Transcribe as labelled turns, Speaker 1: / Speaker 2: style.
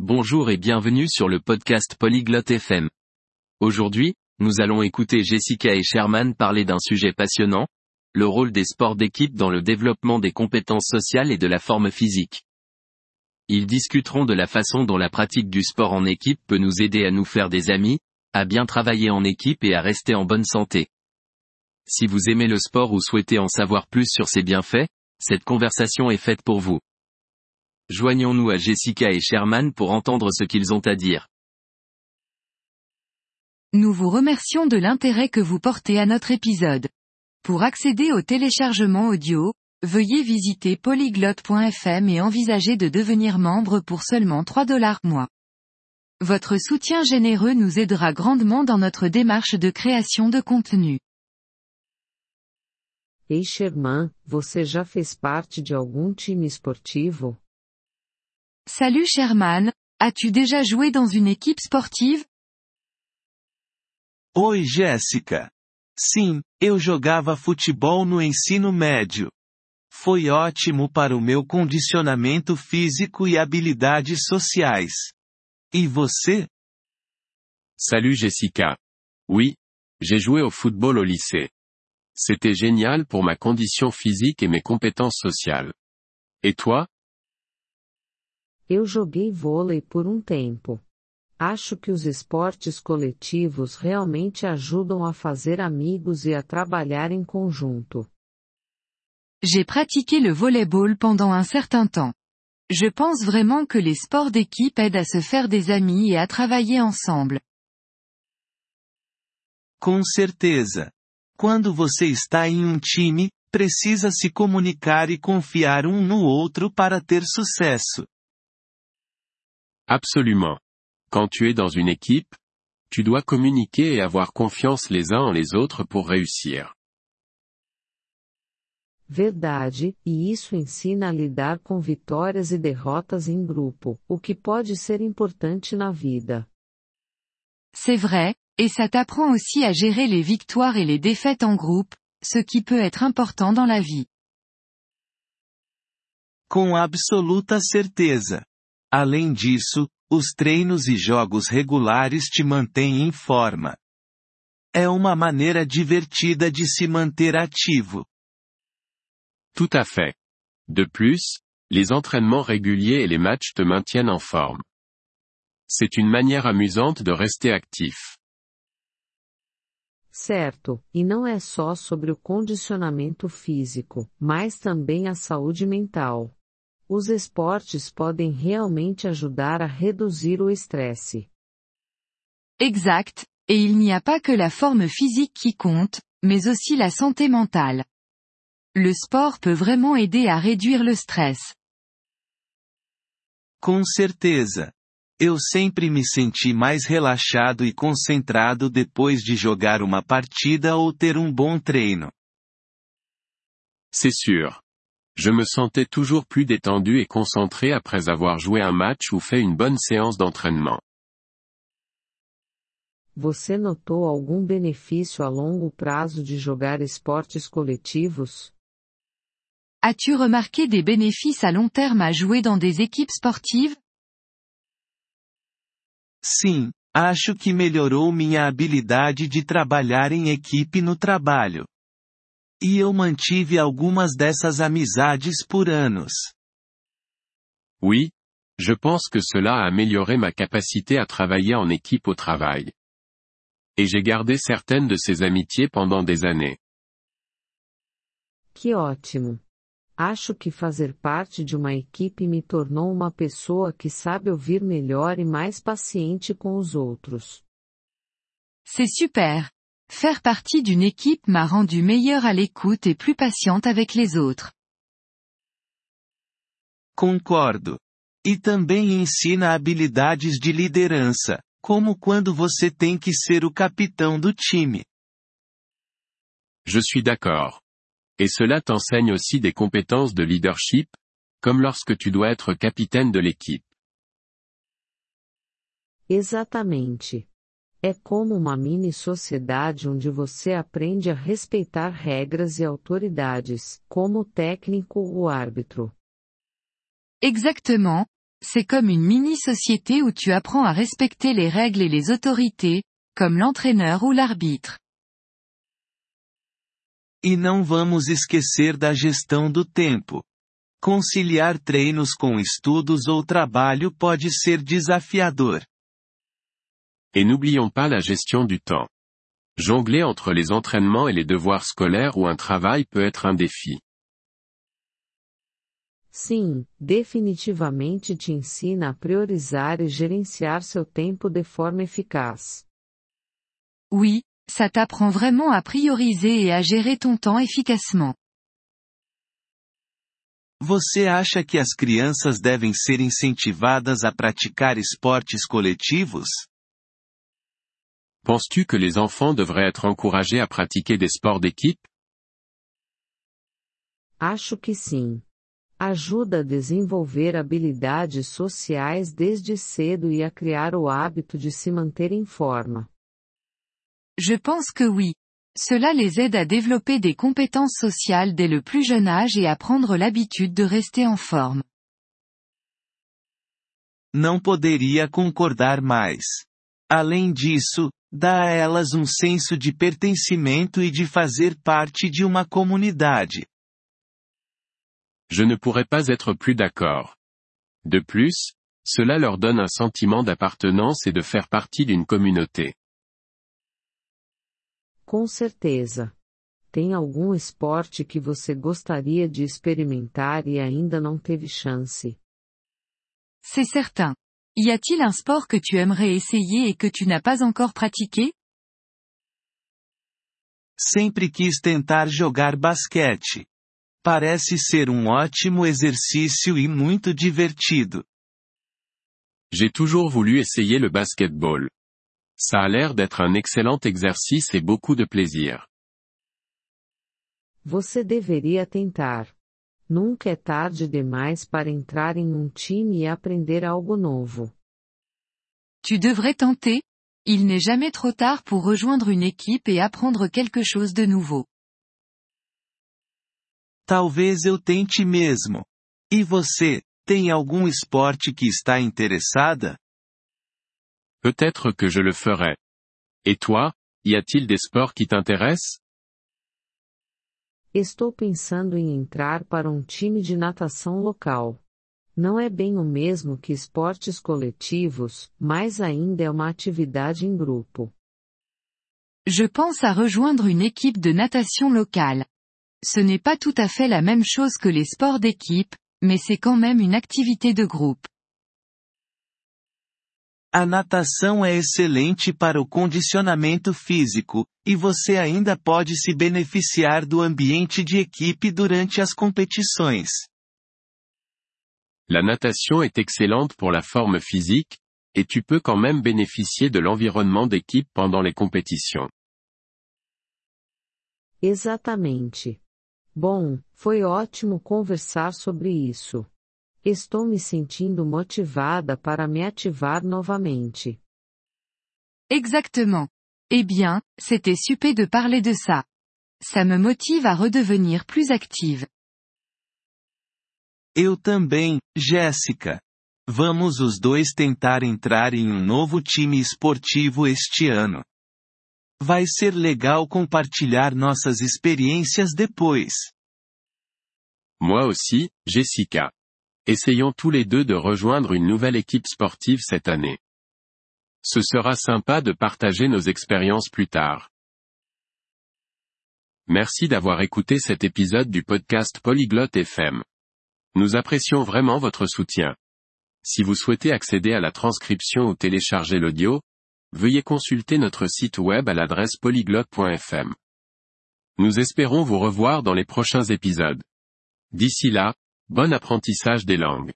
Speaker 1: Bonjour et bienvenue sur le podcast Polyglotte FM. Aujourd'hui, nous allons écouter Jessica et Sherman parler d'un sujet passionnant, le rôle des sports d'équipe dans le développement des compétences sociales et de la forme physique. Ils discuteront de la façon dont la pratique du sport en équipe peut nous aider à nous faire des amis, à bien travailler en équipe et à rester en bonne santé. Si vous aimez le sport ou souhaitez en savoir plus sur ses bienfaits, cette conversation est faite pour vous. Joignons-nous à Jessica et Sherman pour entendre ce qu'ils ont à dire.
Speaker 2: Nous vous remercions de l'intérêt que vous portez à notre épisode. Pour accéder au téléchargement audio, veuillez visiter polyglotte.fm et envisager de devenir membre pour seulement 3 dollars mois. Votre soutien généreux nous aidera grandement dans notre démarche de création de contenu.
Speaker 3: Ei Sherman, você já fez parte de algum time esportivo?
Speaker 2: Salut Sherman, as-tu déjà joué dans une équipe sportive?
Speaker 4: Oi Jéssica. Sim, eu jogava futebol no ensino médio. Foi ótimo para o meu condicionamento físico e habilidades sociais. E você?
Speaker 1: Salut Jessica. Oui, j'ai joué au football au lycée. C'était génial pour ma condition physique et mes compétences sociales. Et toi?
Speaker 3: Eu joguei vôlei por um tempo. Acho que os esportes coletivos realmente ajudam a fazer amigos e a trabalhar em conjunto.
Speaker 2: J'ai pratiqué le volleyball pendant un certain temps. Je pense vraiment que les sports d'équipe aident à se faire des amis et à travailler ensemble.
Speaker 4: Com certeza. Quando você está em um time, precisa se comunicar e confiar um no outro para ter sucesso.
Speaker 1: Absolument. Quand tu es dans une équipe, tu dois communiquer et avoir confiance les uns en les autres pour réussir.
Speaker 3: Verdade, e isso ensina a lidar com vitórias e derrotas em grupo, o que pode ser importante na vida.
Speaker 2: C'est vrai, et ça t'apprend aussi à gérer les victoires et les défaites en groupe, ce qui peut être important dans la vie.
Speaker 4: Com absoluta certeza. Além disso, os treinos e jogos regulares te mantêm em forma. É uma maneira divertida de se manter ativo.
Speaker 1: Tout à fait. De plus, les entraînements réguliers et les matchs te maintiennent en forme. C'est une manière amusante de rester actif.
Speaker 3: Certo, e não é só sobre o condicionamento físico, mas também a saúde mental. Os esportes podem realmente ajudar a reduzir o estresse.
Speaker 2: Exact, et il n'y a pas que la forme physique qui compte, mais aussi la santé mentale. Le sport peut vraiment aider à réduire le stress.
Speaker 4: Com certeza. Eu sempre me senti mais relaxado e concentrado depois de jogar uma partida ou ter um bom treino.
Speaker 1: C'est sûr. Je me sentais toujours plus détendu et concentré après avoir joué un match ou fait une bonne séance d'entraînement.
Speaker 3: Você notou algum benefício a longo prazo de jogar esportes coletivos?
Speaker 2: As-tu remarqué des bénéfices à long terme à jouer dans des équipes sportives?
Speaker 4: Sim, acho que melhorou minha habilidade de trabalhar em equipe no trabalho. E eu mantive algumas dessas amizades por anos.
Speaker 1: Oui, je pense que cela a amélioré ma capacité à travailler en équipe au travail. Et j'ai gardé certaines de ces amitiés pendant des années.
Speaker 3: Que ótimo! Acho que fazer parte de uma equipe me tornou uma pessoa que sabe ouvir melhor e mais paciente com os outros.
Speaker 2: C'est super. Faire partie d'une équipe m'a rendu meilleure à l'écoute et plus patiente avec les autres.
Speaker 4: Concordo. E também ensina habilidades de liderança, como quando você tem que ser o capitão do time.
Speaker 1: Je suis d'accord. Et cela t'enseigne aussi des compétences de leadership, comme lorsque tu dois être capitaine de l'équipe.
Speaker 3: Exatamente. É como uma mini sociedade onde você aprende a respeitar regras e autoridades, como o técnico ou árbitro.
Speaker 2: Exactement, c'est comme une mini-société où tu apprends à respecter les règles et les autorités, comme l'entraîneur ou l'arbitre.
Speaker 4: E não vamos esquecer da gestão do tempo. Conciliar treinos com estudos ou trabalho pode ser desafiador.
Speaker 1: Et n'oublions pas la gestion du temps. Jongler entre les entraînements et les devoirs scolaires ou un travail peut être un défi.
Speaker 3: Sim, definitivamente te ensina a priorizar e gerenciar seu tempo de forma eficaz.
Speaker 2: Oui, ça t'apprend vraiment à prioriser et à gérer ton temps efficacement.
Speaker 4: Você acha que as crianças devem ser incentivadas a praticar esportes coletivos?
Speaker 1: Penses-tu que les enfants devraient être encouragés à pratiquer des sports d'équipe?
Speaker 3: Acho que sim. Ajuda a desenvolver habilidades sociais desde cedo e a criar o hábito de se manter em forma.
Speaker 2: Je pense que oui. Cela les aide à développer des compétences sociales dès le plus jeune âge et à prendre l'habitude de rester en forme.
Speaker 4: Não poderia concordar mais. Além disso, dá a elas um senso de pertencimento e de fazer parte de uma comunidade.
Speaker 1: Je ne pourrais pas être plus d'accord. De plus, cela leur donne un sentiment d'appartenance et de faire partie d'une communauté.
Speaker 3: Com certeza. Tem algum esporte que você gostaria de experimentar e ainda não teve chance?
Speaker 2: C'est certain. Y a-t-il un sport que tu aimerais essayer et que tu n'as pas encore pratiqué?
Speaker 4: Sempre quis tentar jogar basquete. Parece ser um ótimo exercício e muito divertido.
Speaker 1: J'ai toujours voulu essayer le basketball. Ça a l'air d'être un excellent exercice et beaucoup de plaisir.
Speaker 3: Você deveria tentar. Nunca é tarde demais para entrar em um time e aprender algo novo.
Speaker 2: Tu devrais tenter. Il n'est jamais trop tard pour rejoindre une équipe et apprendre quelque chose de nouveau.
Speaker 4: Talvez eu tente mesmo. E você, tem algum esporte que está interessada?
Speaker 1: Peut-être que je le ferai. Et toi, y a-t-il des sports qui t'intéressent
Speaker 3: Estou pensando em entrar para um time de natação local. Não é bem o mesmo que esportes coletivos, mas ainda é uma atividade em grupo.
Speaker 2: Je pense à rejoindre une équipe de natation locale. Ce n'est pas tout à fait la même chose que les sports d'équipe, mais c'est quand même une activité de groupe.
Speaker 4: A natação é excelente para o condicionamento físico, e você ainda pode se beneficiar do ambiente de equipe durante as competições.
Speaker 1: La natation est excellente pour la forme physique, et tu peux quand même bénéficier de l'environnement d'équipe pendant les compétitions.
Speaker 3: Exatamente. Bom, foi ótimo conversar sobre isso. Estou me sentindo motivada para me ativar novamente.
Speaker 2: Exactement. Eh bien, c'était super de parler de ça. Ça me motive à redevenir plus active.
Speaker 4: Eu também, Jéssica. Vamos os dois tentar entrar em um novo time esportivo este ano. Vai ser legal compartilhar nossas experiências depois.
Speaker 1: Moi aussi, Jessica. Essayons tous les deux de rejoindre une nouvelle équipe sportive cette année. Ce sera sympa de partager nos expériences plus tard. Merci d'avoir écouté cet épisode du podcast Polyglotte FM. Nous apprécions vraiment votre soutien. Si vous souhaitez accéder à la transcription ou télécharger l'audio, veuillez consulter notre site web à l'adresse polyglotte.fm. Nous espérons vous revoir dans les prochains épisodes. D'ici là, bon apprentissage des langues.